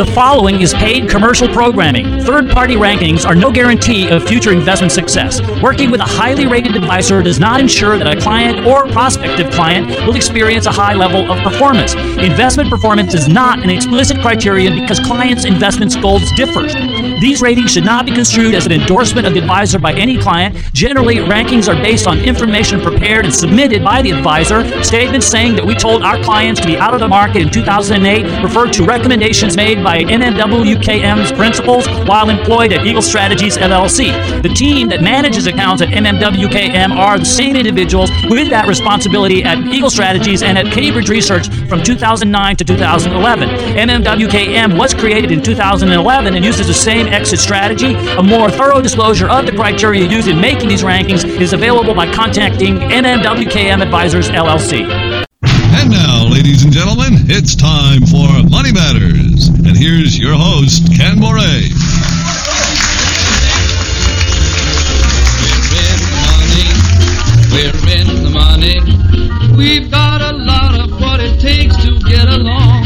The following is paid commercial programming. Third party rankings are no guarantee of future investment success. Working with a highly rated advisor does not ensure that a client or prospective client will experience a high level of performance. Investment performance is not an explicit criterion because clients' investment goals differ. These ratings should not be construed as an endorsement of the advisor by any client. Generally, rankings are based on information prepared and submitted by the advisor. Statements saying that we told our clients to be out of the market in 2008 refer to recommendations made by MMWKM's principals while employed at Eagle Strategies LLC. The team that manages accounts at MMWKM are the same individuals with that responsibility at Eagle Strategies and at Cambridge Research from 2009 to 2011. MMWKM was created in 2011 and uses the same exit strategy. A more thorough disclosure of the criteria used in making these rankings is available by contacting MMWKM Advisors LLC. And now, ladies and gentlemen, it's time for Money Matters. And here's your host, Ken Moraif. We're in the money. We've got a lot of what it takes to get along.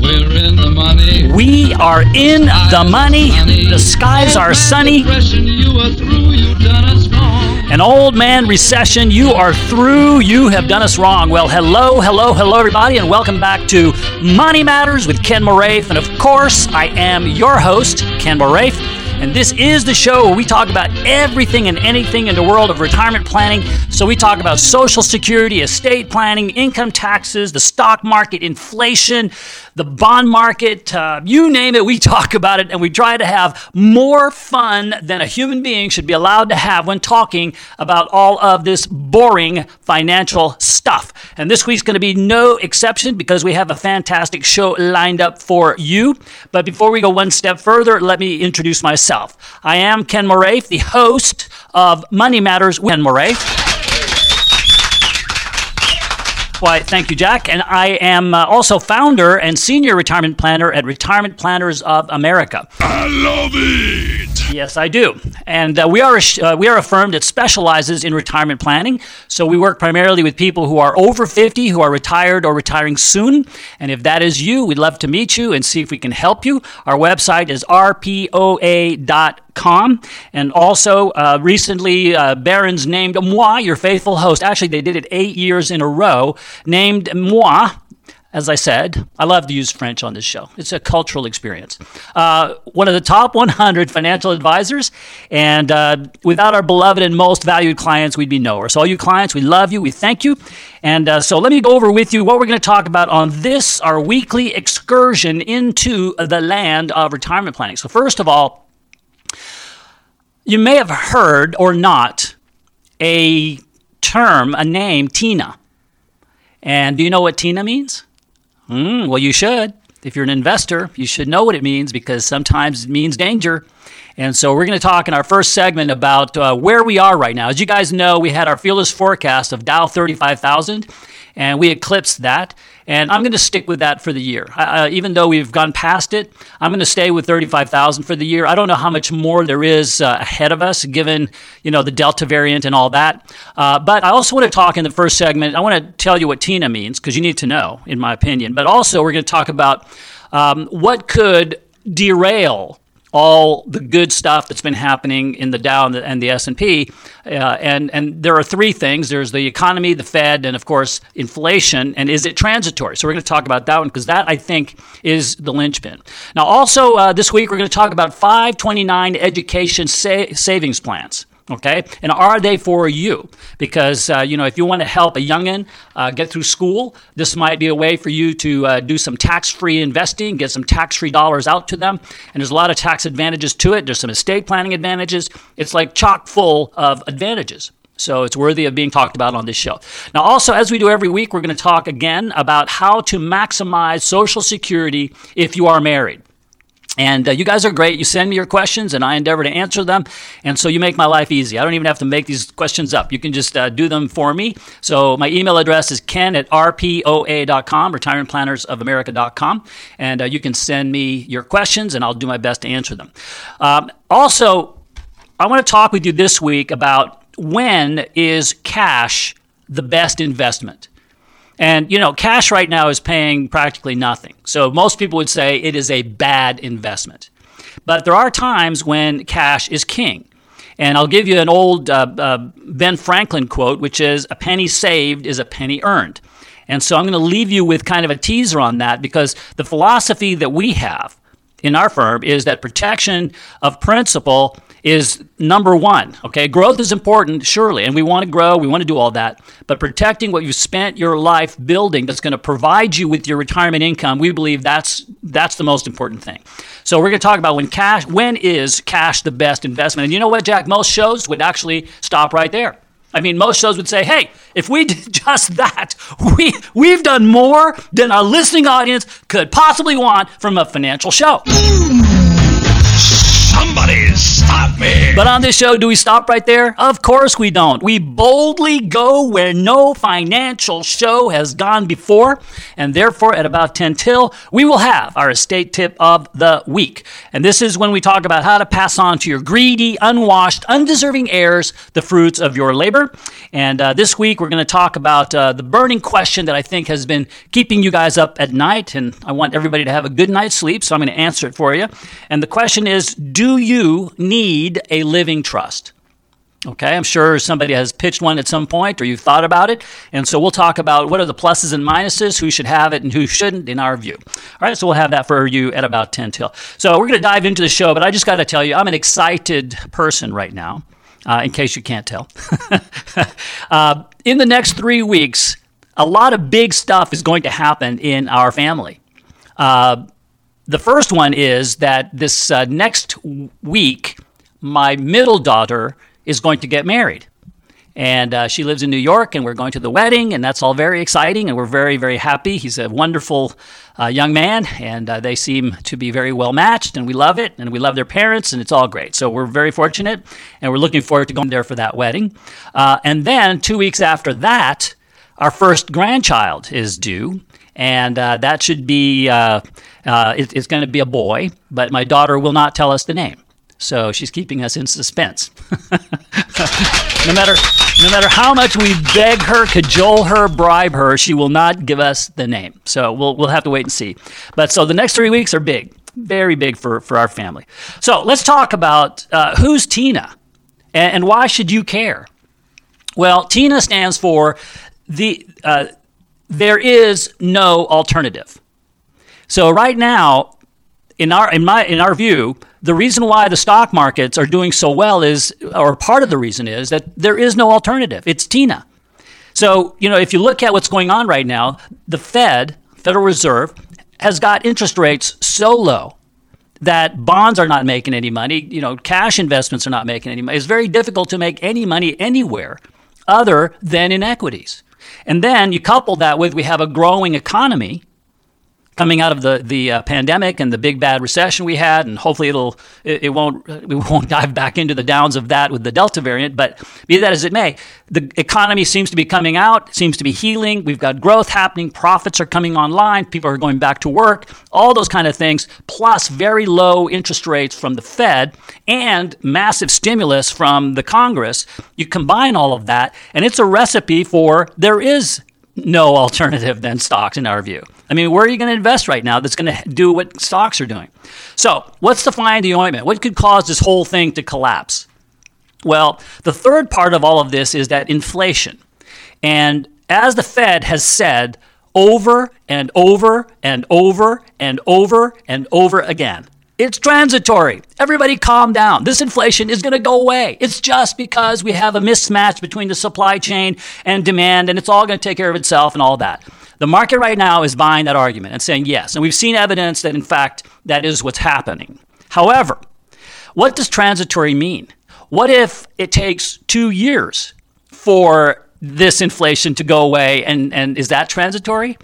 We're in the money. We are in the money. The skies are sunny. An old man recession, you are through, you have done us wrong. Well, hello, hello, hello, everybody, and welcome back to Money Matters with Ken Moraif. And of course, I am your host, Ken Moraif. And this is the show where we talk about everything and anything in the world of retirement planning. So we talk about Social Security, estate planning, income taxes, the stock market, inflation, the bond market, uh, you name it, we talk about it. And we try to have more fun than a human being should be allowed to have when talking about all of this boring financial stuff. And this week's going to be no exception because we have a fantastic show lined up for you. But before we go one step further, let me introduce myself. I am Ken Moraif, the host of Money Matters with Ken Moraif. Why, thank you, Jack. And I am uh, also founder and senior retirement planner at Retirement Planners of America. I love it. Yes, I do. And uh, we, are a sh- uh, we are a firm that specializes in retirement planning. So we work primarily with people who are over 50, who are retired or retiring soon. And if that is you, we'd love to meet you and see if we can help you. Our website is rpoa.com. Com. And also, uh, recently, uh, Barron's named moi your faithful host. Actually, they did it eight years in a row. Named moi as I said, I love to use French on this show. It's a cultural experience. Uh, one of the top 100 financial advisors, and uh, without our beloved and most valued clients, we'd be nowhere. So, all you clients, we love you, we thank you. And uh, so, let me go over with you what we're going to talk about on this, our weekly excursion into the land of retirement planning. So, first of all, you may have heard or not a term, a name, Tina. And do you know what Tina means? Mm, well, you should. If you're an investor, you should know what it means because sometimes it means danger. And so we're going to talk in our first segment about uh, where we are right now. As you guys know, we had our fearless forecast of Dow 35,000 and we eclipsed that. And I'm going to stick with that for the year. Uh, even though we've gone past it, I'm going to stay with 35,000 for the year. I don't know how much more there is uh, ahead of us, given you know the Delta variant and all that. Uh, but I also want to talk in the first segment. I want to tell you what Tina means because you need to know, in my opinion. But also, we're going to talk about um, what could derail all the good stuff that's been happening in the Dow and the, and the S&P. Uh, and, and there are three things. There's the economy, the Fed, and of course, inflation. And is it transitory? So we're going to talk about that one because that, I think, is the linchpin. Now, also uh, this week, we're going to talk about 529 education sa- savings plans. Okay, and are they for you? Because uh, you know, if you want to help a youngin uh, get through school, this might be a way for you to uh, do some tax-free investing, get some tax-free dollars out to them. And there's a lot of tax advantages to it. There's some estate planning advantages. It's like chock full of advantages. So it's worthy of being talked about on this show. Now, also, as we do every week, we're going to talk again about how to maximize Social Security if you are married. And uh, you guys are great. You send me your questions, and I endeavor to answer them. And so you make my life easy. I don't even have to make these questions up. You can just uh, do them for me. So my email address is ken at rpoa.com, retirementplannersofamerica.com. And uh, you can send me your questions, and I'll do my best to answer them. Um, also, I want to talk with you this week about when is cash the best investment. And, you know, cash right now is paying practically nothing. So most people would say it is a bad investment. But there are times when cash is king. And I'll give you an old uh, uh, Ben Franklin quote, which is a penny saved is a penny earned. And so I'm going to leave you with kind of a teaser on that because the philosophy that we have in our firm is that protection of principle is number one. Okay, growth is important, surely, and we want to grow, we want to do all that. But protecting what you spent your life building that's going to provide you with your retirement income, we believe that's that's the most important thing. So we're going to talk about when cash, when is cash the best investment? And you know what, Jack? Most shows would actually stop right there. I mean, most shows would say, hey, if we did just that, we, we've done more than our listening audience could possibly want from a financial show. Somebody stop me! But on this show, do we stop right there? Of course we don't. We boldly go where no financial show has gone before, and therefore, at about 10 till, we will have our estate tip of the week. And this is when we talk about how to pass on to your greedy, unwashed, undeserving heirs the fruits of your labor. And uh, this week, we're going to talk about uh, the burning question that I think has been keeping you guys up at night, and I want everybody to have a good night's sleep, so I'm going to answer it for you. And the question is, do you need a living trust? Okay, I'm sure somebody has pitched one at some point or you've thought about it. And so we'll talk about what are the pluses and minuses, who should have it and who shouldn't in our view. All right, so we'll have that for you at about 10 till. So we're going to dive into the show, but I just got to tell you, I'm an excited person right now, uh, in case you can't tell. uh, in the next three weeks, a lot of big stuff is going to happen in our family. Uh, the first one is that this uh, next week, my middle daughter is going to get married. And uh, she lives in New York, and we're going to the wedding, and that's all very exciting, and we're very, very happy. He's a wonderful uh, young man, and uh, they seem to be very well matched, and we love it, and we love their parents, and it's all great. So we're very fortunate, and we're looking forward to going there for that wedding. Uh, and then two weeks after that, our first grandchild is due, and uh, that should be uh, uh, it, it's going to be a boy, but my daughter will not tell us the name. So she's keeping us in suspense. no matter no matter how much we beg her, cajole her, bribe her, she will not give us the name. So we'll we'll have to wait and see. But so the next three weeks are big, very big for for our family. So let's talk about uh, who's Tina, and, and, why should you care? Well, Tina stands for the uh, there is no alternative. So right now, in our in my in our view, the reason why the stock markets are doing so well is, or part of the reason is that there is no alternative. It's Tina. So you know, if you look at what's going on right now, the Fed, Federal Reserve, has got interest rates so low that bonds are not making any money. You know, cash investments are not making any money. It's very difficult to make any money anywhere other than in equities. And then you couple that with we have a growing economy coming out of the the uh, pandemic and the big bad recession we had, and hopefully it'll it, it, won't we won't dive back into the downs of that with the Delta variant. But be that as it may, the economy seems to be coming out, seems to be healing. We've got growth happening, profits are coming online, people are going back to work, all those kind of things, plus very low interest rates from the Fed and massive stimulus from the Congress. You combine all of that, and it's a recipe for there is no alternative than stocks in our view. I mean, where are you going to invest right now that's going to do what stocks are doing? So, what's the fly in the ointment? What could cause this whole thing to collapse? Well, the third part of all of this is that inflation. And as the Fed has said over and over and over and over and over again, it's transitory. Everybody calm down. This inflation is going to go away. It's just because we have a mismatch between the supply chain and demand, and it's all going to take care of itself and all that. The market right now is buying that argument and saying yes. And we've seen evidence that, in fact, that is what's happening. However, what does transitory mean? What if it takes two years for this inflation to go away? And, and is that transitory?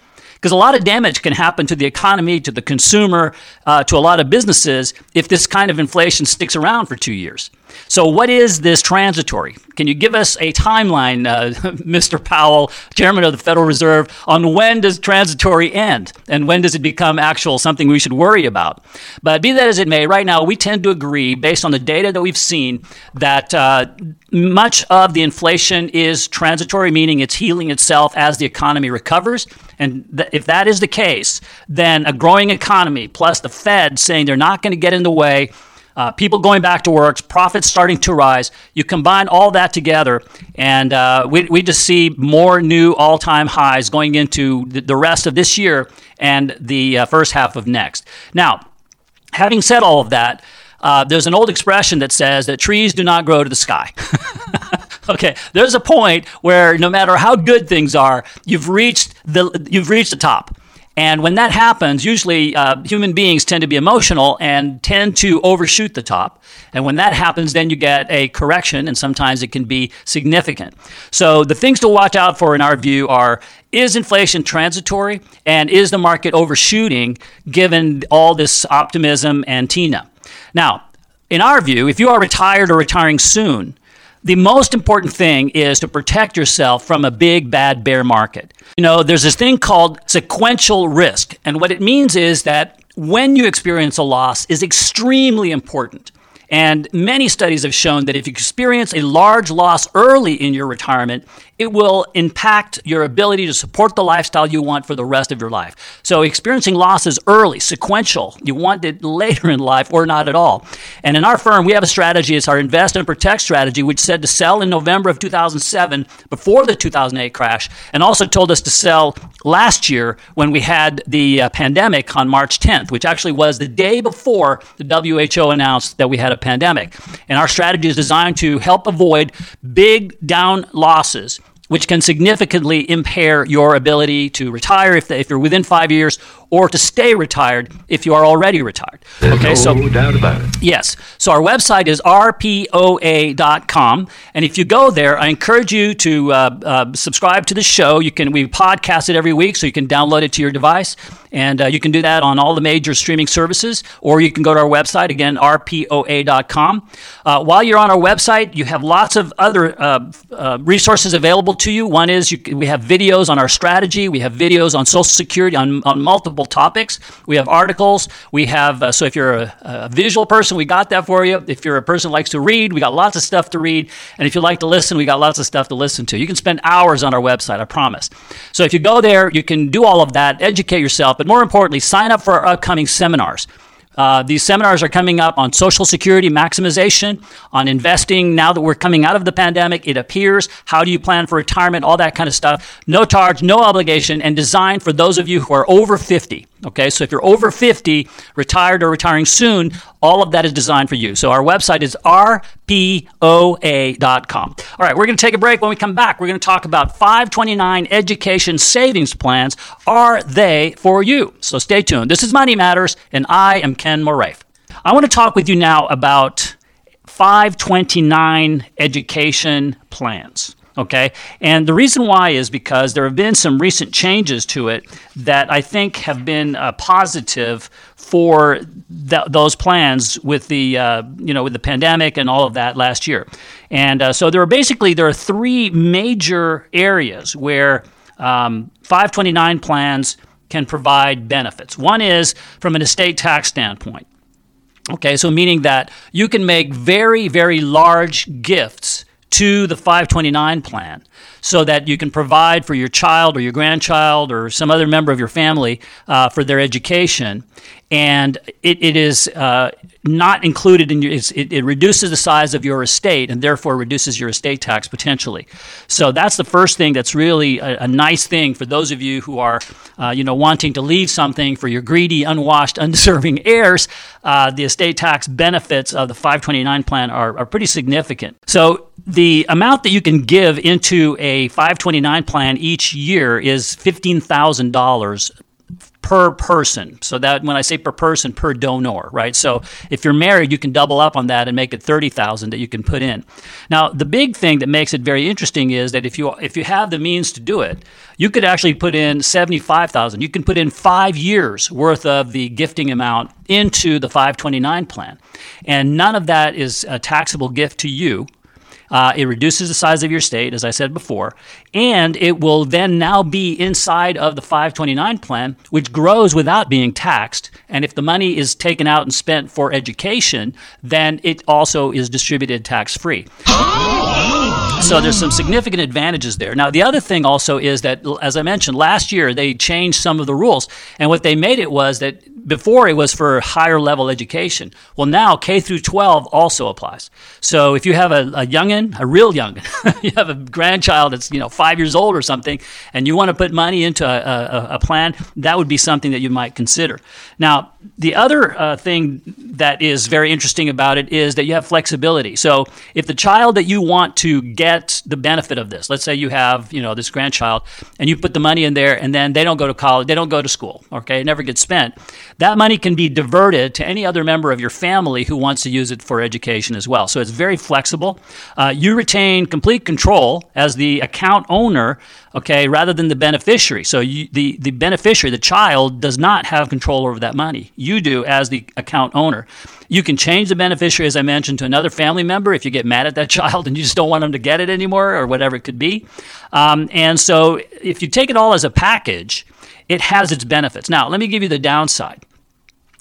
Because a lot of damage can happen to the economy, to the consumer, uh, to a lot of businesses if this kind of inflation sticks around for two years. So, what is this transitory? Can you give us a timeline, uh, Mr. Powell, Chairman of the Federal Reserve, on when does transitory end and when does it become actual something we should worry about? But be that as it may, right now we tend to agree, based on the data that we've seen, that uh, much of the inflation is transitory, meaning it's healing itself as the economy recovers. And th- if that is the case, then a growing economy plus the Fed saying they're not going to get in the way uh, people going back to work, profits starting to rise. You combine all that together, and uh, we, we just see more new all time highs going into the, the, rest of this year and the uh, first half of next. Now, having said all of that, uh, there's an old expression that says that trees do not grow to the sky. okay, there's a point where no matter how good things are, you've reached the you've reached the top. And when that happens, usually uh, human beings tend to be emotional and tend to overshoot the top. And when that happens, then you get a correction, and sometimes it can be significant. So the things to watch out for, in our view, are is inflation transitory, and is the market overshooting given all this optimism and TINA? Now, in our view, if you are retired or retiring soon, the most important thing is to protect yourself from a big bad bear market. You know, there's this thing called sequential risk. And what it means is that when you experience a loss is extremely important. And many studies have shown that if you experience a large loss early in your retirement, it will impact your ability to support the lifestyle you want for the rest of your life. So, experiencing losses early, sequential, you want it later in life or not at all. And in our firm, we have a strategy, it's our invest and protect strategy, which said to sell in November of 2007 before the 2008 crash, and also told us to sell last year when we had the uh, pandemic on March 10th, which actually was the day before the WHO announced that we had a pandemic. And our strategy is designed to help avoid big down losses which can significantly impair your ability to retire if, if you're within five years or to stay retired if you are already retired. There's okay, no so doubt about it. Yes. So our website is rpoa.com, and if you go there, I encourage you to uh, uh, subscribe to the show. You can we podcast it every week, so you can download it to your device, and uh, you can do that on all the major streaming services, or you can go to our website again, rpoa.com. Uh, while you're on our website, you have lots of other uh, uh, resources available to you. One is you, we have videos on our strategy, we have videos on Social Security on, on multiple multiple topics. We have articles. We have, uh, so if you're a, a, visual person, we got that for you. If you're a person likes to read, we got lots of stuff to read. And if you like to listen, we got lots of stuff to listen to. You can spend hours on our website, I promise. So if you go there, you can do all of that, educate yourself, but more importantly, sign up for our upcoming seminars. Uh, these seminars are coming up on Social Security maximization, on investing now that we're coming out of the pandemic. It appears. How do you plan for retirement? All that kind of stuff. No charge, no obligation, and designed for those of you who are over 50. Okay, so if you're over 50, retired or retiring soon, all of that is designed for you. So our website is rpoa.com. All right, we're going to take a break. When we come back, we're going to talk about 529 education savings plans. Are they for you? So stay tuned. This is Money Matters, and I am Ken Moraif. I want to talk with you now about 529 education plans. Okay. And the reason why is because there have been some recent changes to it that I think have been uh, positive for th- those plans with the, uh, you know, with the pandemic and all of that last year. And uh, so there are basically, there are three major areas where um, 529 plans can provide benefits. One is from an estate tax standpoint. Okay, so meaning that you can make very, very large gifts to the 529 plan so that you can provide for your child or your grandchild or some other member of your family uh, for their education. And it, it is uh, not included in your, it, it, reduces the size of your estate and therefore reduces your estate tax potentially. So that's the first thing that's really a, a nice thing for those of you who are, uh, you know, wanting to leave something for your greedy, unwashed, undeserving heirs. Uh, the estate tax benefits of the 529 plan are, are pretty significant. So the amount that you can give into a 529 plan each year is $15,000 per person. So that when I say per person, per donor, right? So if you're married, you can double up on that and make it 30,000 that you can put in. Now, the big thing that makes it very interesting is that if you if you have the means to do it, you could actually put in 75,000. You can put in 5 years worth of the gifting amount into the 529 plan. And none of that is a taxable gift to you. Uh, it reduces the size of your state, as I said before, and it will then now be inside of the 529 plan, which grows without being taxed. And if the money is taken out and spent for education, then it also is distributed tax free. So there's some significant advantages there. Now, the other thing also is that, as I mentioned, last year they changed some of the rules. And what they made it was that before it was for higher level education. Well, now K through 12 also applies. So if you have a, a youngin, a real youngin, you have a grandchild that's you know five years old or something, and you want to put money into a, a, a plan, that would be something that you might consider. Now, the other uh, thing that is very interesting about it is that you have flexibility. So if the child that you want to get the benefit of this, let's say you have you know this grandchild, and you put the money in there, and then they don't go to college, they don't go to school, okay, it never gets spent that money can be diverted to any other member of your family who wants to use it for education as well. So it's very flexible. Uh, you retain complete control as the account owner, okay, rather than the beneficiary. So you, the, the beneficiary, the child, does not have control over that money. You do as the account owner. You can change the beneficiary, as I mentioned, to another family member if you get mad at that child and you just don't want them to get it anymore or whatever it could be. Um, and so if you take it all as a package, it has its benefits. Now, let me give you the downside.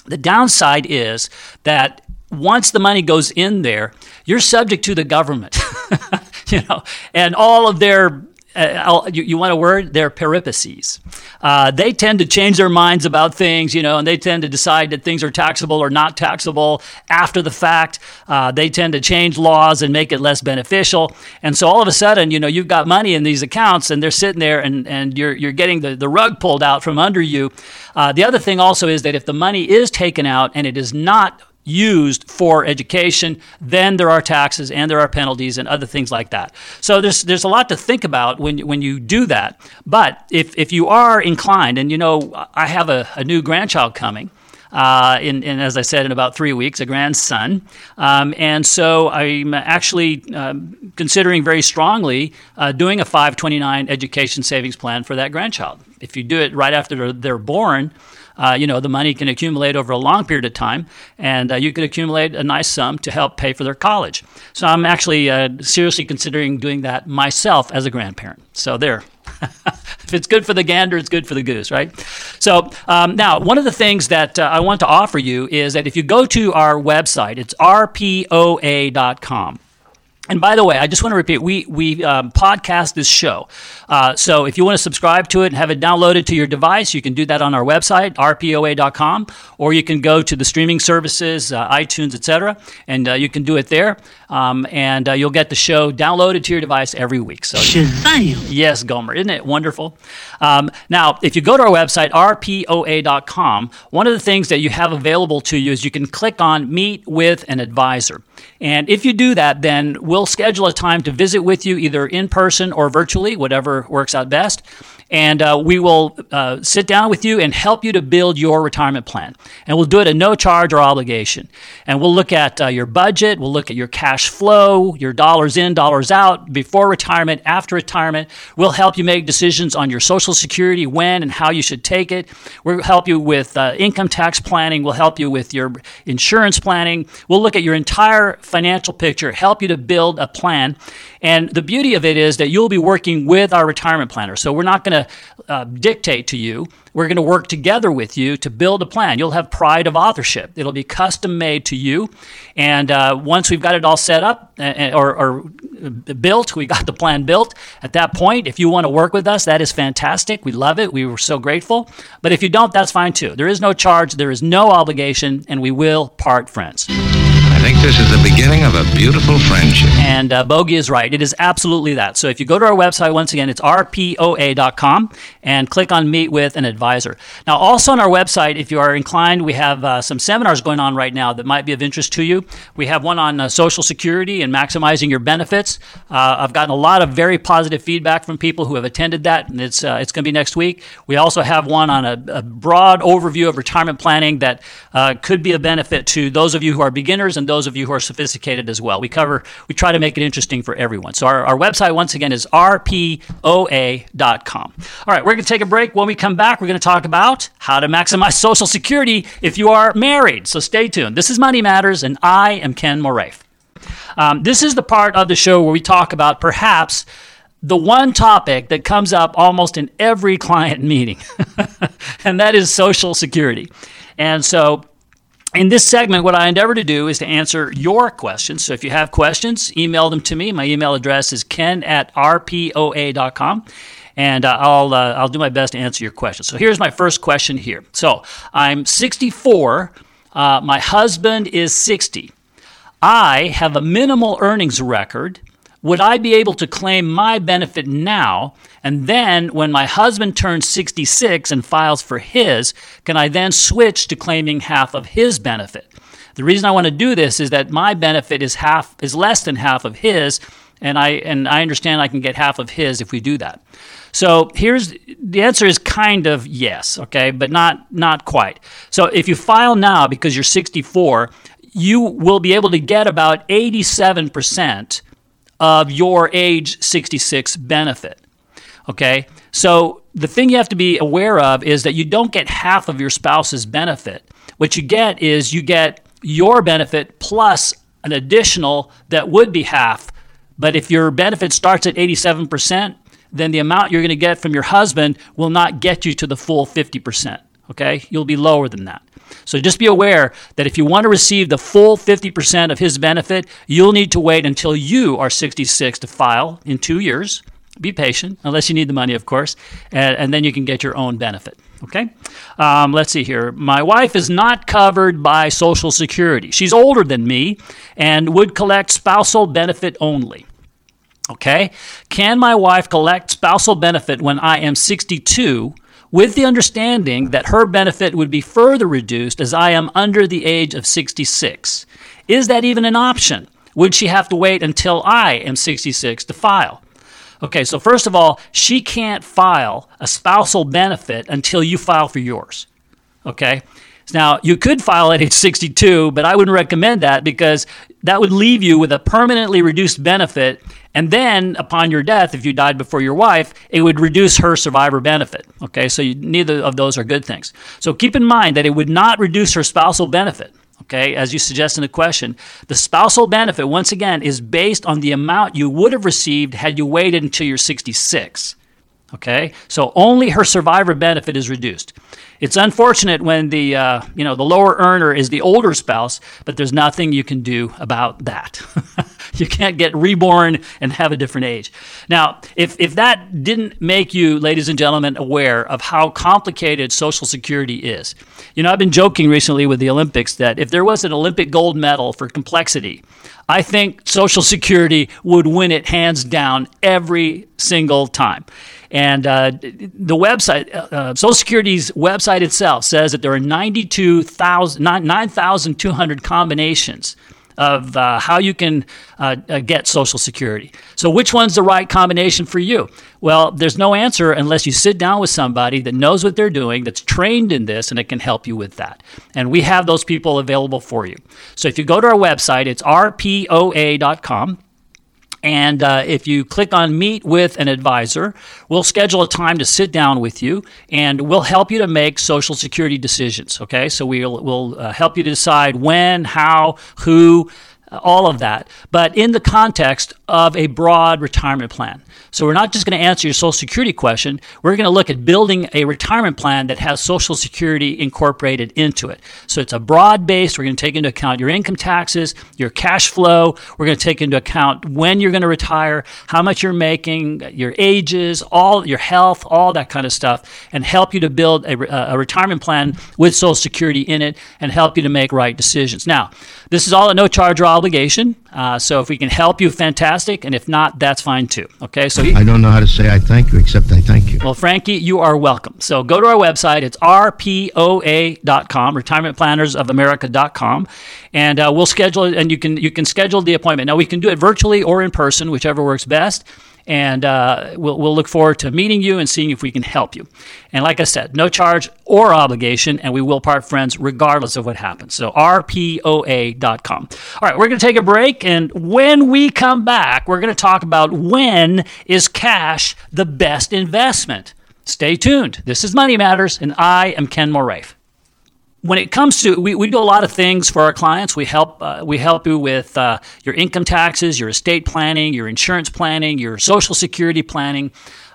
The downside is that once the money goes in there, you're subject to the government, you know, and all of their uh, you, you, want a word? They're peripacies. Uh, they tend to change their minds about things, you know, and they tend to decide that things are taxable or not taxable after the fact. Uh, they tend to change laws and make it less beneficial. And so all of a sudden, you know, you've got money in these accounts and they're sitting there and, and you're, you're getting the, the rug pulled out from under you. Uh, the other thing also is that if the money is taken out and it is not used for education, then there are taxes and there are penalties and other things like that. So there's there's a lot to think about when when you do that. But if if you are inclined, and you know, I have a, a new grandchild coming. Uh, in, in, as I said, in about three weeks, a grandson. Um, and so I'm actually um, considering very strongly uh, doing a 529 education savings plan for that grandchild. If you do it right after they're, they're born, uh, you know, the money can accumulate over a long period of time, and uh, you could accumulate a nice sum to help pay for their college. So I'm actually uh, seriously considering doing that myself as a grandparent. So there. if it's good for the gander, it's good for the goose, right? So um, now, one of the things that uh, I want to offer you is that if you go to our website, it's rpoa.com. And by the way, I just want to repeat, we, we um, podcast this show. Uh, so if you want to subscribe to it and have it downloaded to your device, you can do that on our website, rpoa.com, or you can go to the streaming services, uh, iTunes, etc., and uh, you can do it there. Um, and uh, you'll get the show downloaded to your device every week. So Shazam! Yes, Gomer, isn't it wonderful? Um, now, if you go to our website, rpoa.com, one of the things that you have available to you is you can click on Meet with an Advisor. And if you do that, then we'll schedule a time to visit with you either in person or virtually, whatever works out best and uh, we will uh, sit down with you and help you to build your retirement plan. And we'll do it at no charge or obligation. And we'll look at uh, your budget, we'll look at your cash flow, your dollars in, dollars out, before retirement, after retirement. We'll help you make decisions on your Social Security, when and how you should take it. We'll help you with uh, income tax planning, we'll help you with your insurance planning. We'll look at your entire financial picture, help you to build a plan. And the beauty of it is that you'll be working with our retirement planner. So we're not going to uh, dictate to you. We're going to work together with you to build a plan. You'll have pride of authorship. It'll be custom made to you. And uh, once we've got it all set up uh, uh, or, or built, we got the plan built. At that point, if you want to work with us, that is fantastic. We love it. We were so grateful. But if you don't, that's fine too. There is no charge, there is no obligation, and we will part friends. Think this is the beginning of a beautiful friendship. And uh, Bogey is right. It is absolutely that. So if you go to our website, once again, it's rpoa.com and click on Meet with an Advisor. Now, also on our website, if you are inclined, we have uh, some seminars going on right now that might be of interest to you. We have one on uh, Social Security and maximizing your benefits. Uh, I've gotten a lot of very positive feedback from people who have attended that, and it's, uh, it's going to be next week. We also have one on a, a broad overview of retirement planning that uh, could be a benefit to those of you who are beginners and those of you who are sophisticated as well. We cover, we try to make it interesting for everyone. So our, our website, once again, is rpoa.com. All right, we're going to take a break. When we come back, we're going to talk about how to maximize Social Security if you are married. So stay tuned. This is Money Matters, and I am Ken Moraif. Um, this is the part of the show where we talk about perhaps the one topic that comes up almost in every client meeting, and that is Social Security. And so in this segment, what I endeavor to do is to answer your questions. So if you have questions, email them to me. My email address is ken at rpoa.com. And uh, I'll, uh, I'll do my best to answer your questions. So here's my first question here. So I'm 64. Uh, my husband is 60. I have a minimal earnings record. Would I be able to claim my benefit now? And then when my husband turns 66 and files for his, can I then switch to claiming half of his benefit? The reason I want to do this is that my benefit is half is less than half of his, and I and I understand I can get half of his if we do that. So here's the answer is kind of yes, okay, but not not quite. So if you file now because you're 64, you will be able to get about 87% of your age 66 benefit. Okay? So the thing you have to be aware of is that you don't get half of your spouse's benefit. What you get is you get your benefit plus an additional that would be half. But if your benefit starts at 87%, then the amount you're going to get from your husband will not get you to the full 50%. Okay? You'll be lower than that. So just be aware that if you want to receive the full 50% of his benefit, you'll need to wait until you are 66 to file in two years. Be patient, unless you need the money, of course, and, and then you can get your own benefit. Okay? Um, let's see here. My wife is not covered by Social Security. She's older than me and would collect spousal benefit only. Okay? Can my wife collect spousal benefit when I am 62 with the understanding that her benefit would be further reduced as I am under the age of 66? Is that even an option? Would she have to wait until I am 66 to file? Okay, so first of all, she can't file a spousal benefit until you file for yours. Okay? Now, you could file at age 62, but I wouldn't recommend that because that would leave you with a permanently reduced benefit. And then, upon your death, if you died before your wife, it would reduce her survivor benefit. Okay, so you, neither of those are good things. So keep in mind that it would not reduce her spousal benefit okay, as you suggest in the question, the spousal benefit, once again, is based on the amount you would have received had you waited until you're 66. Okay, so only her survivor benefit is reduced. It's unfortunate when the uh, you know the lower earner is the older spouse, but there's nothing you can do about that. you can't get reborn and have a different age. Now, if if that didn't make you, ladies and gentlemen, aware of how complicated Social Security is, you know I've been joking recently with the Olympics that if there was an Olympic gold medal for complexity, I think Social Security would win it hands down every single time. And uh, the website, uh, uh Social Security's website itself says that there are 92,000, 9,200 combinations of uh, how you can uh, uh, get Social Security. So, which one's the right combination for you? Well, there's no answer unless you sit down with somebody that knows what they're doing, that's trained in this, and it can help you with that. And we have those people available for you. So, if you go to our website, it's rpoa.com. And uh, if you click on Meet with an Advisor, we'll schedule a time to sit down with you and we'll help you to make Social Security decisions. Okay, so we'll, we'll uh, help you to decide when, how, who, all of that, but in the context of a broad retirement plan. So we're not just going to answer your Social Security question. We're going to look at building a retirement plan that has Social Security incorporated into it. So it's a broad base. We're going to take into account your income taxes, your cash flow. We're going to take into account when you're going to retire, how much you're making, your ages, all your health, all that kind of stuff, and help you to build a, a retirement plan with Social Security in it and help you to make right decisions. Now, this is all at no charge or obligation. Uh, so if we can help you, fantastic. And if not, that's fine too. Okay. So I don't know how to say I thank you, except I thank you. Well, Frankie, you are welcome. So go to our website. It's rpoa.com, retirementplannersofamerica.com, and uh, we'll schedule it. And you can you can schedule the appointment. Now we can do it virtually or in person, whichever works best and uh, we'll, we'll look forward to meeting you and seeing if we can help you. And like I said, no charge or obligation, and we will part friends regardless of what happens. So, rpoa.com. All right, we're going to take a break, and when we come back, we're going to talk about when is cash the best investment. Stay tuned. This is Money Matters, and I am Ken Moraif when it comes to we, we do a lot of things for our clients. We help uh, we help you with uh, your income taxes your estate planning your insurance planning your social security planning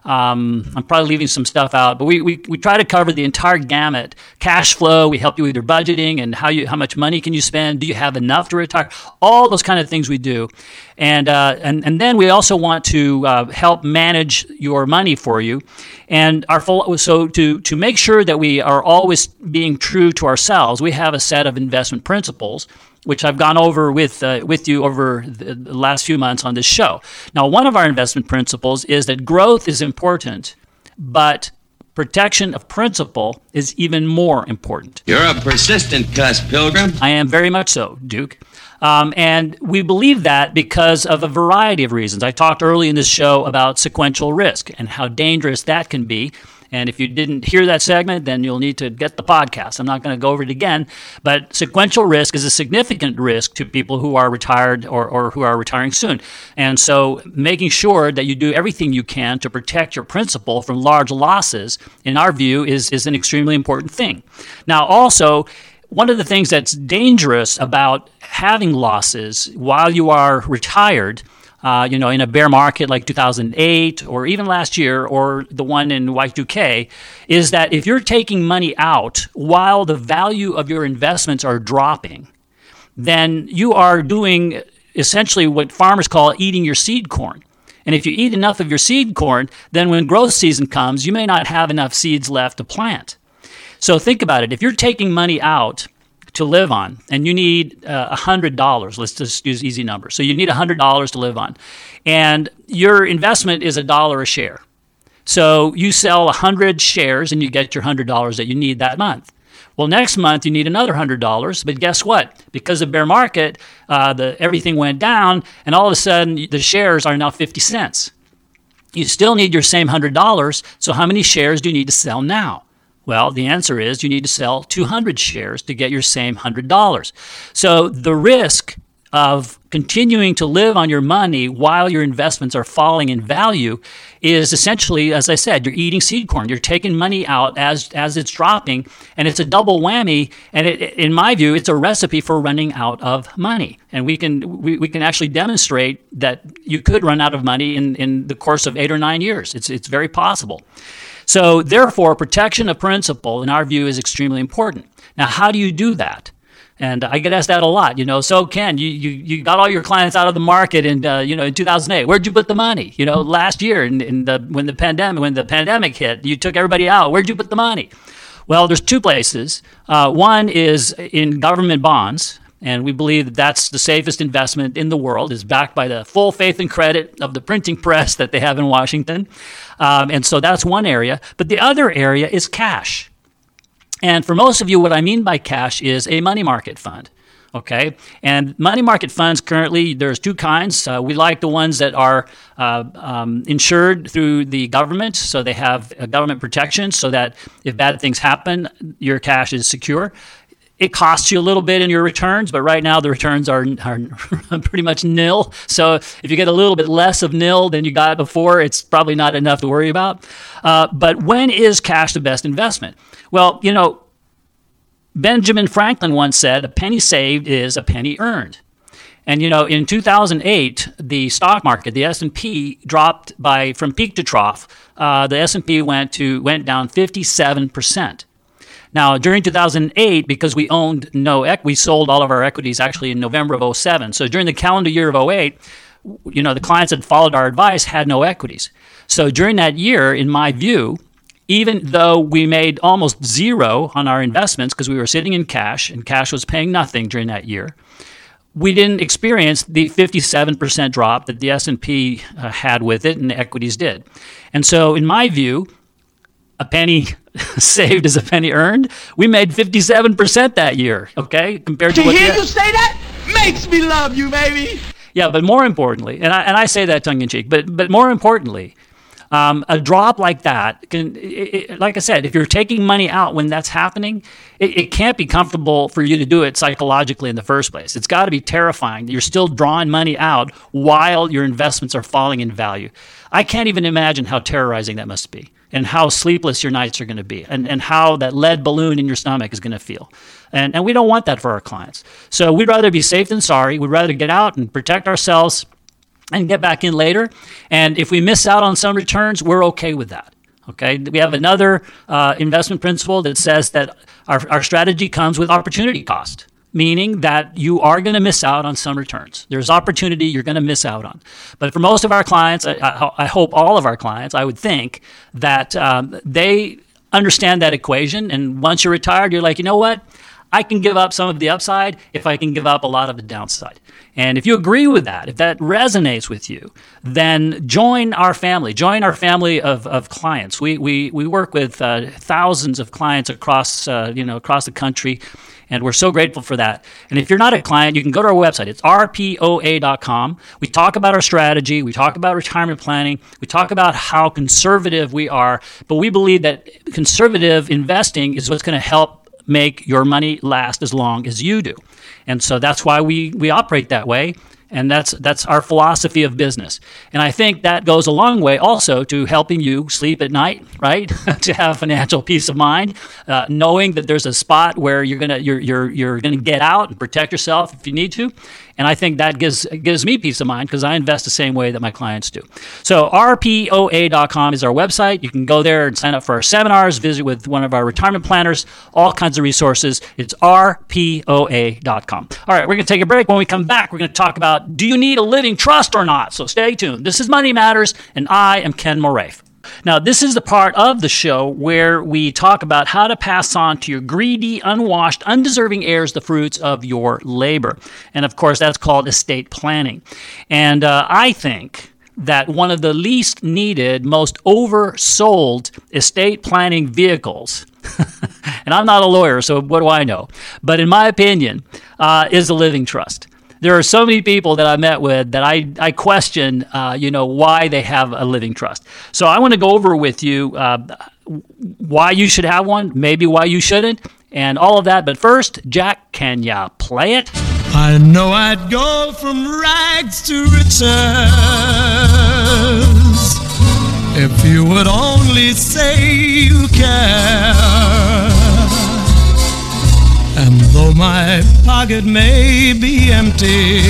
um, I'm probably leaving some stuff out, but we, we, we try to cover the entire gamut. Cash flow, we help you with your budgeting and how you how much money can you spend? Do you have enough to retire? All those kind of things we do, and uh, and and then we also want to uh, help manage your money for you, and our so to to make sure that we are always being true to ourselves, we have a set of investment principles which I've gone over with uh, with you over the, last few months on this show. Now, one of our investment principles is that growth is important, but protection of principle is even more important. You're a persistent cuss, Pilgrim. I am very much so, Duke. Um, and we believe that because of a variety of reasons. I talked early in this show about sequential risk and how dangerous that can be. And if you didn't hear that segment, then you'll need to get the podcast. I'm not going to go over it again. But sequential risk is a significant risk to people who are retired or, or who are retiring soon. And so making sure that you do everything you can to protect your principal from large losses, in our view, is, is an extremely important thing. Now, also, one of the things that's dangerous about having losses while you are retired uh, you know, in a bear market like 2008 or even last year or the one in Y2K, is that if you're taking money out while the value of your investments are dropping, then you are doing essentially what farmers call eating your seed corn. And if you eat enough of your seed corn, then when growth season comes, you may not have enough seeds left to plant. So think about it. If you're taking money out to live on, and you need uh, $100. Let's just use easy numbers. So you need $100 to live on. And your investment is a dollar a share. So you sell 100 shares and you get your $100 that you need that month. Well, next month you need another hundred dollars, but guess what? Because of bear market, uh, the everything went down, and all of a sudden the shares are now fifty cents. You still need your same hundred dollars. So how many shares do you need to sell now? Well, the answer is you need to sell 200 shares to get your same $100. So the risk of continuing to live on your money while your investments are falling in value is essentially, as I said, you're eating seed corn. You're taking money out as as it's dropping, and it's a double whammy. And it, in my view, it's a recipe for running out of money. And we can we, we can actually demonstrate that you could run out of money in, in the course of eight or nine years. It's it's very possible. So, therefore, protection of principle, in our view, is extremely important. Now, how do you do that? And I get asked that a lot, you know. So Ken, you, you, you got all your clients out of the market in uh, you know in 2008. Where'd you put the money? You know, last year in, in the when the pandemic when the pandemic hit, you took everybody out. Where'd you put the money? Well, there's two places. Uh, one is in government bonds, and we believe that that's the safest investment in the world is backed by the full faith and credit of the printing press that they have in washington. Um, and so that's one area. But the other area is cash. And for most of you what i mean by cash is a money market fund okay? And money market funds currently there's two kinds. Uh, we like the ones that are uh, um, insured through the government so they have government protection so that if bad things happen your cash is secure it costs you a little bit in your returns, but right now the returns are, are pretty much nil. So if you get a little bit less of nil than you got before, it's probably not enough to worry about. Uh, but when is cash the best investment? Well, you know, Benjamin Franklin once said, a penny saved is a penny earned. And you know, in 2008, the stock market, the S&P dropped by from peak to trough. Uh, the S&P went to went down 57 percent. Now, during 2008, because we owned no equity, we sold all of our equities actually in November of 07. So during the calendar year of 08, you know, the clients that followed our advice had no equities. So during that year, in my view, even though we made almost zero on our investments because we were sitting in cash and cash was paying nothing during that year, we didn't experience the 57% drop that the S&P uh, had with it and the equities did. And so in my view, a penny saved is a penny earned. We made 57% that year, okay? Compared to, to hear you say that makes me love you, baby. Yeah, but more importantly, and I, and I say that tongue in cheek, but but more importantly, um, a drop like that can, it, it, like I said, if you're taking money out when that's happening, it, it, can't be comfortable for you to do it psychologically in the first place. It's got to be terrifying. That you're still drawing money out while your investments are falling in value. I can't even imagine how terrorizing that must be and how sleepless your nights are going to be and, and how that lead balloon in your stomach is going to feel. And, and we don't want that for our clients. So we'd rather be safe than sorry. We'd rather get out and protect ourselves and get back in later. And if we miss out on some returns, we're okay with that. Okay, we have another uh, investment principle that says that our, our strategy comes with opportunity cost, meaning that you are going to miss out on some returns. There's opportunity you're going to miss out on. But for most of our clients, I, I, hope all of our clients, I would think that um, they understand that equation. And once you're retired, you're like, you know what? I can give up some of the upside if I can give up a lot of the downside. And if you agree with that, if that resonates with you, then join our family. Join our family of, of clients. We, we, we work with uh, thousands of clients across, uh, you know, across the country, and we're so grateful for that. And if you're not a client, you can go to our website. It's rpoa.com. We talk about our strategy, we talk about retirement planning, we talk about how conservative we are, but we believe that conservative investing is what's going to help make your money last as long as you do. And so that's why we, we operate that way. And that's that's our philosophy of business. And I think that goes a long way also to helping you sleep at night, right? to have financial peace of mind, uh, knowing that there's a spot where you're gonna you're you're you're gonna get out and protect yourself if you need to. And I think that gives gives me peace of mind because I invest the same way that my clients do. So rpoa.com is our website. You can go there and sign up for our seminars, visit with one of our retirement planners, all kinds of resources. It's rpoa.com. All right, we're going to take a break. When we come back, we're going to talk about do you need a living trust or not? So stay tuned. This is Money Matters, and I am Ken Moraif. Now, this is the part of the show where we talk about how to pass on to your greedy, unwashed, undeserving heirs the fruits of your labor. And of course, that's called estate planning. And uh, I think that one of the least needed, most oversold estate planning vehicles, and I'm not a lawyer, so what do I know? But in my opinion, uh, is a living trust there are so many people that I met with that I, I question, uh, you know, why they have a living trust. So I want to go over with you uh, why you should have one, maybe why you shouldn't, and all of that. But first, Jack, can ya play it? I know I'd go from rags to riches if you would only say you care. And though my pocket may be empty,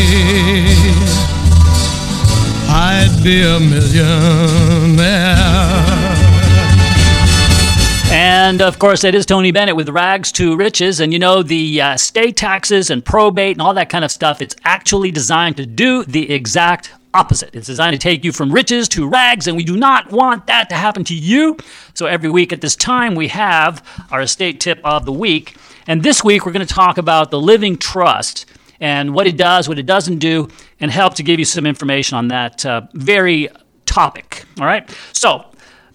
I'd be a millionaire. And of course, it is Tony Bennett with Rags to Riches. And you know, the uh, state taxes and probate and all that kind of stuff, it's actually designed to do the exact opposite. It's designed to take you from riches to rags, and we do not want that to happen to you. So every week at this time, we have our estate tip of the week. And this week, we're going to talk about the living trust and what it does, what it doesn't do, and help to give you some information on that uh, very topic. All right? So,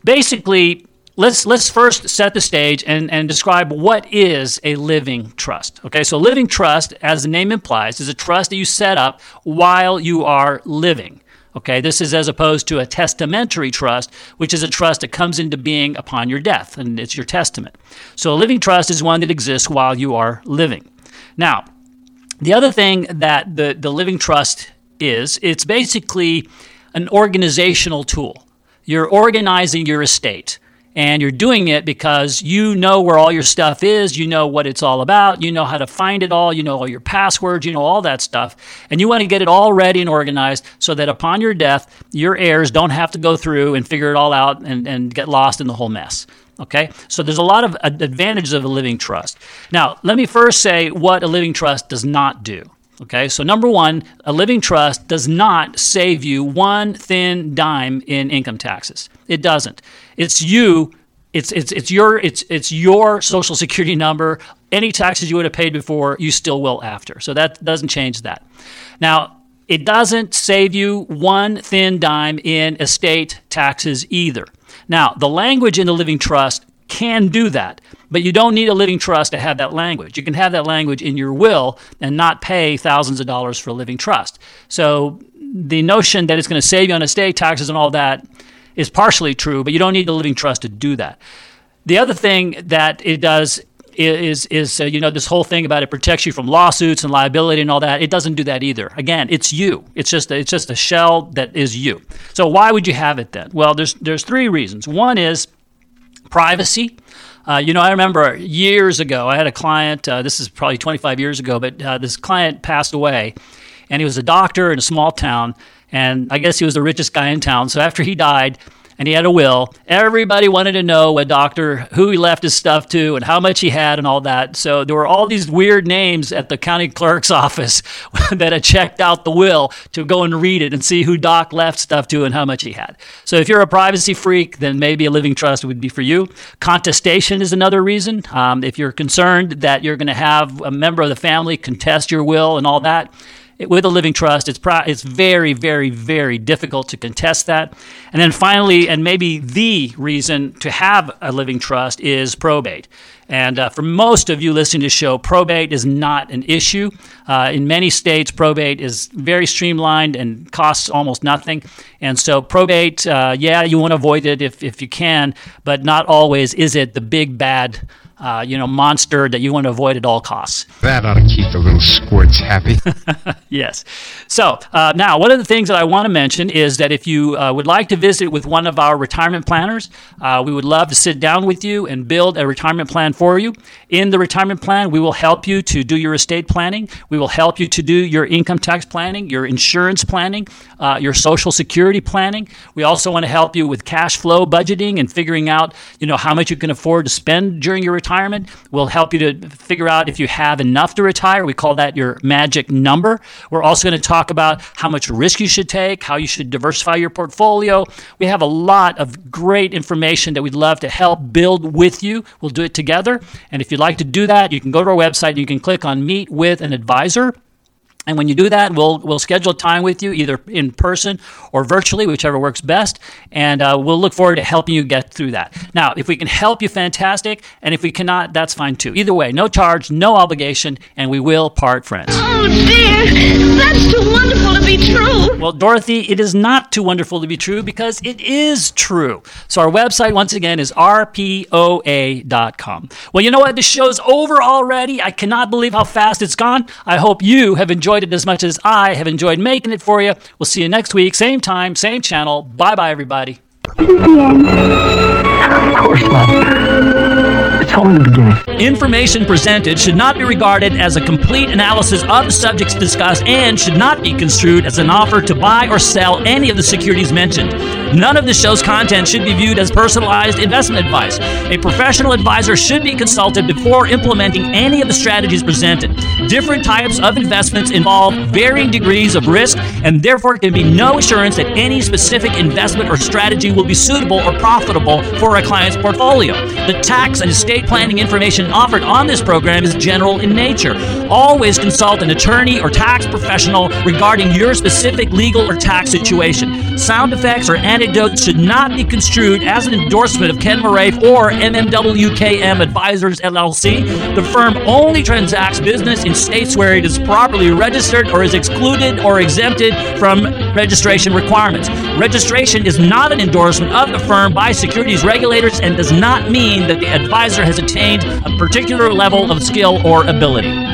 basically, let's let's first set the stage and, and describe what is a living trust. Okay, so living trust, as the name implies, is a trust that you set up while you are living. Okay, this is as opposed to a testamentary trust, which is a trust that comes into being upon your death, and it's your testament. So a living trust is one that exists while you are living. Now, the other thing that the, the living trust is, it's basically an organizational tool. You're organizing your estate. And you're doing it because you know where all your stuff is, you know what it's all about, you know how to find it all, you know all your passwords, you know all that stuff, and you want to get it all ready and organized so that upon your death, your heirs don't have to go through and figure it all out and, and get lost in the whole mess. Okay, so there's a lot of advantages of a living trust. Now, let me first say what a living trust does not do. Okay, so number one, a living trust does not save you one thin dime in income taxes. It doesn't. It's you. It's it's it's your it's it's your social security number. Any taxes you would have paid before, you still will after. So that doesn't change that. Now, it doesn't save you one thin dime in estate taxes either. Now, the language in the living trust can do that, but you don't need a living trust to have that language. You can have that language in your will and not pay thousands of dollars for a living trust. So the notion that it's going to save you on estate taxes and all that is partially true, but you don't need the living trust to do that. The other thing that it does is is uh, you know this whole thing about it protects you from lawsuits and liability and all that. It doesn't do that either. Again, it's you. It's just a, it's just a shell that is you. So why would you have it then? Well, there's there's three reasons. One is privacy. Uh, you know, I remember years ago, I had a client, uh, this is probably 25 years ago, but uh, this client passed away, and he was a doctor in a small town, and I guess he was the richest guy in town. So after he died, and he had a will. Everybody wanted to know a doctor who he left his stuff to and how much he had and all that. So there were all these weird names at the county clerk's office that had checked out the will to go and read it and see who Doc left stuff to and how much he had. So if you're a privacy freak, then maybe a living trust would be for you. Contestation is another reason. Um, if you're concerned that you're going to have a member of the family contest your will and all that with a living trust, it's pro- it's very, very, very difficult to contest that. And then finally, and maybe the reason to have a living trust is probate. And uh, for most of you listening to the show, probate is not an issue. Uh, in many states, probate is very streamlined and costs almost nothing. And so, probate, uh, yeah, you want to avoid it if, if you can, but not always is it the big bad uh, you know, monster that you want to avoid at all costs. That ought to keep the little squirts happy. yes. So uh, now, one of the things that I want to mention is that if you uh, would like to visit with one of our retirement planners, uh, we would love to sit down with you and build a retirement plan for you. In the retirement plan, we will help you to do your estate planning. We will help you to do your income tax planning, your insurance planning, uh, your social security planning. We also want to help you with cash flow budgeting and figuring out, you know, how much you can afford to spend during your retirement retirement. We'll help you to figure out if you have enough to retire. We call that your magic number. We're also going to talk about how much risk you should take, how you should diversify your portfolio. We have a lot of great information that we'd love to help build with you. We'll do it together. And if you'd like to do that, you can go to our website and you can click on Meet with an Advisor. And when you do that, we'll we'll schedule time with you either in person or virtually, whichever works best. And uh, we'll look forward to helping you get through that. Now, if we can help you, fantastic. And if we cannot, that's fine too. Either way, no charge, no obligation, and we will part friends. Oh dear, that's too wonderful to be true. Well, Dorothy, it is not too wonderful to be true because it is true. So our website once again is rpoa.com. Well, you know what? The show's over already. I cannot believe how fast it's gone. I hope you have enjoyed enjoyed it as much as I have enjoyed making it for you. We'll see you next week, same time, same channel. Bye bye, everybody. Of course not. It's only the beginning. Information presented should not be regarded as a complete analysis of the subjects discussed and should not be construed as an offer to buy or sell any of the securities mentioned. None of the show's content should be viewed as personalized investment advice. A professional advisor should be consulted before implementing any of the strategies presented. Different types of investments involve varying degrees of risk, and therefore can be no assurance that any specific investment or strategy will be suitable or profitable for a client's portfolio. The tax and estate estate planning information offered on this program is general in nature. Always consult an attorney or tax professional regarding your specific legal or tax situation. Sound effects or anecdotes should not be construed as an endorsement of Ken Moraif or MMWKM Advisors LLC. The firm only transacts business in states where it is properly registered or is excluded or exempted from registration requirements. Registration is not an endorsement of the firm by securities regulators and does not mean that the advisor has attained a particular level of skill or ability.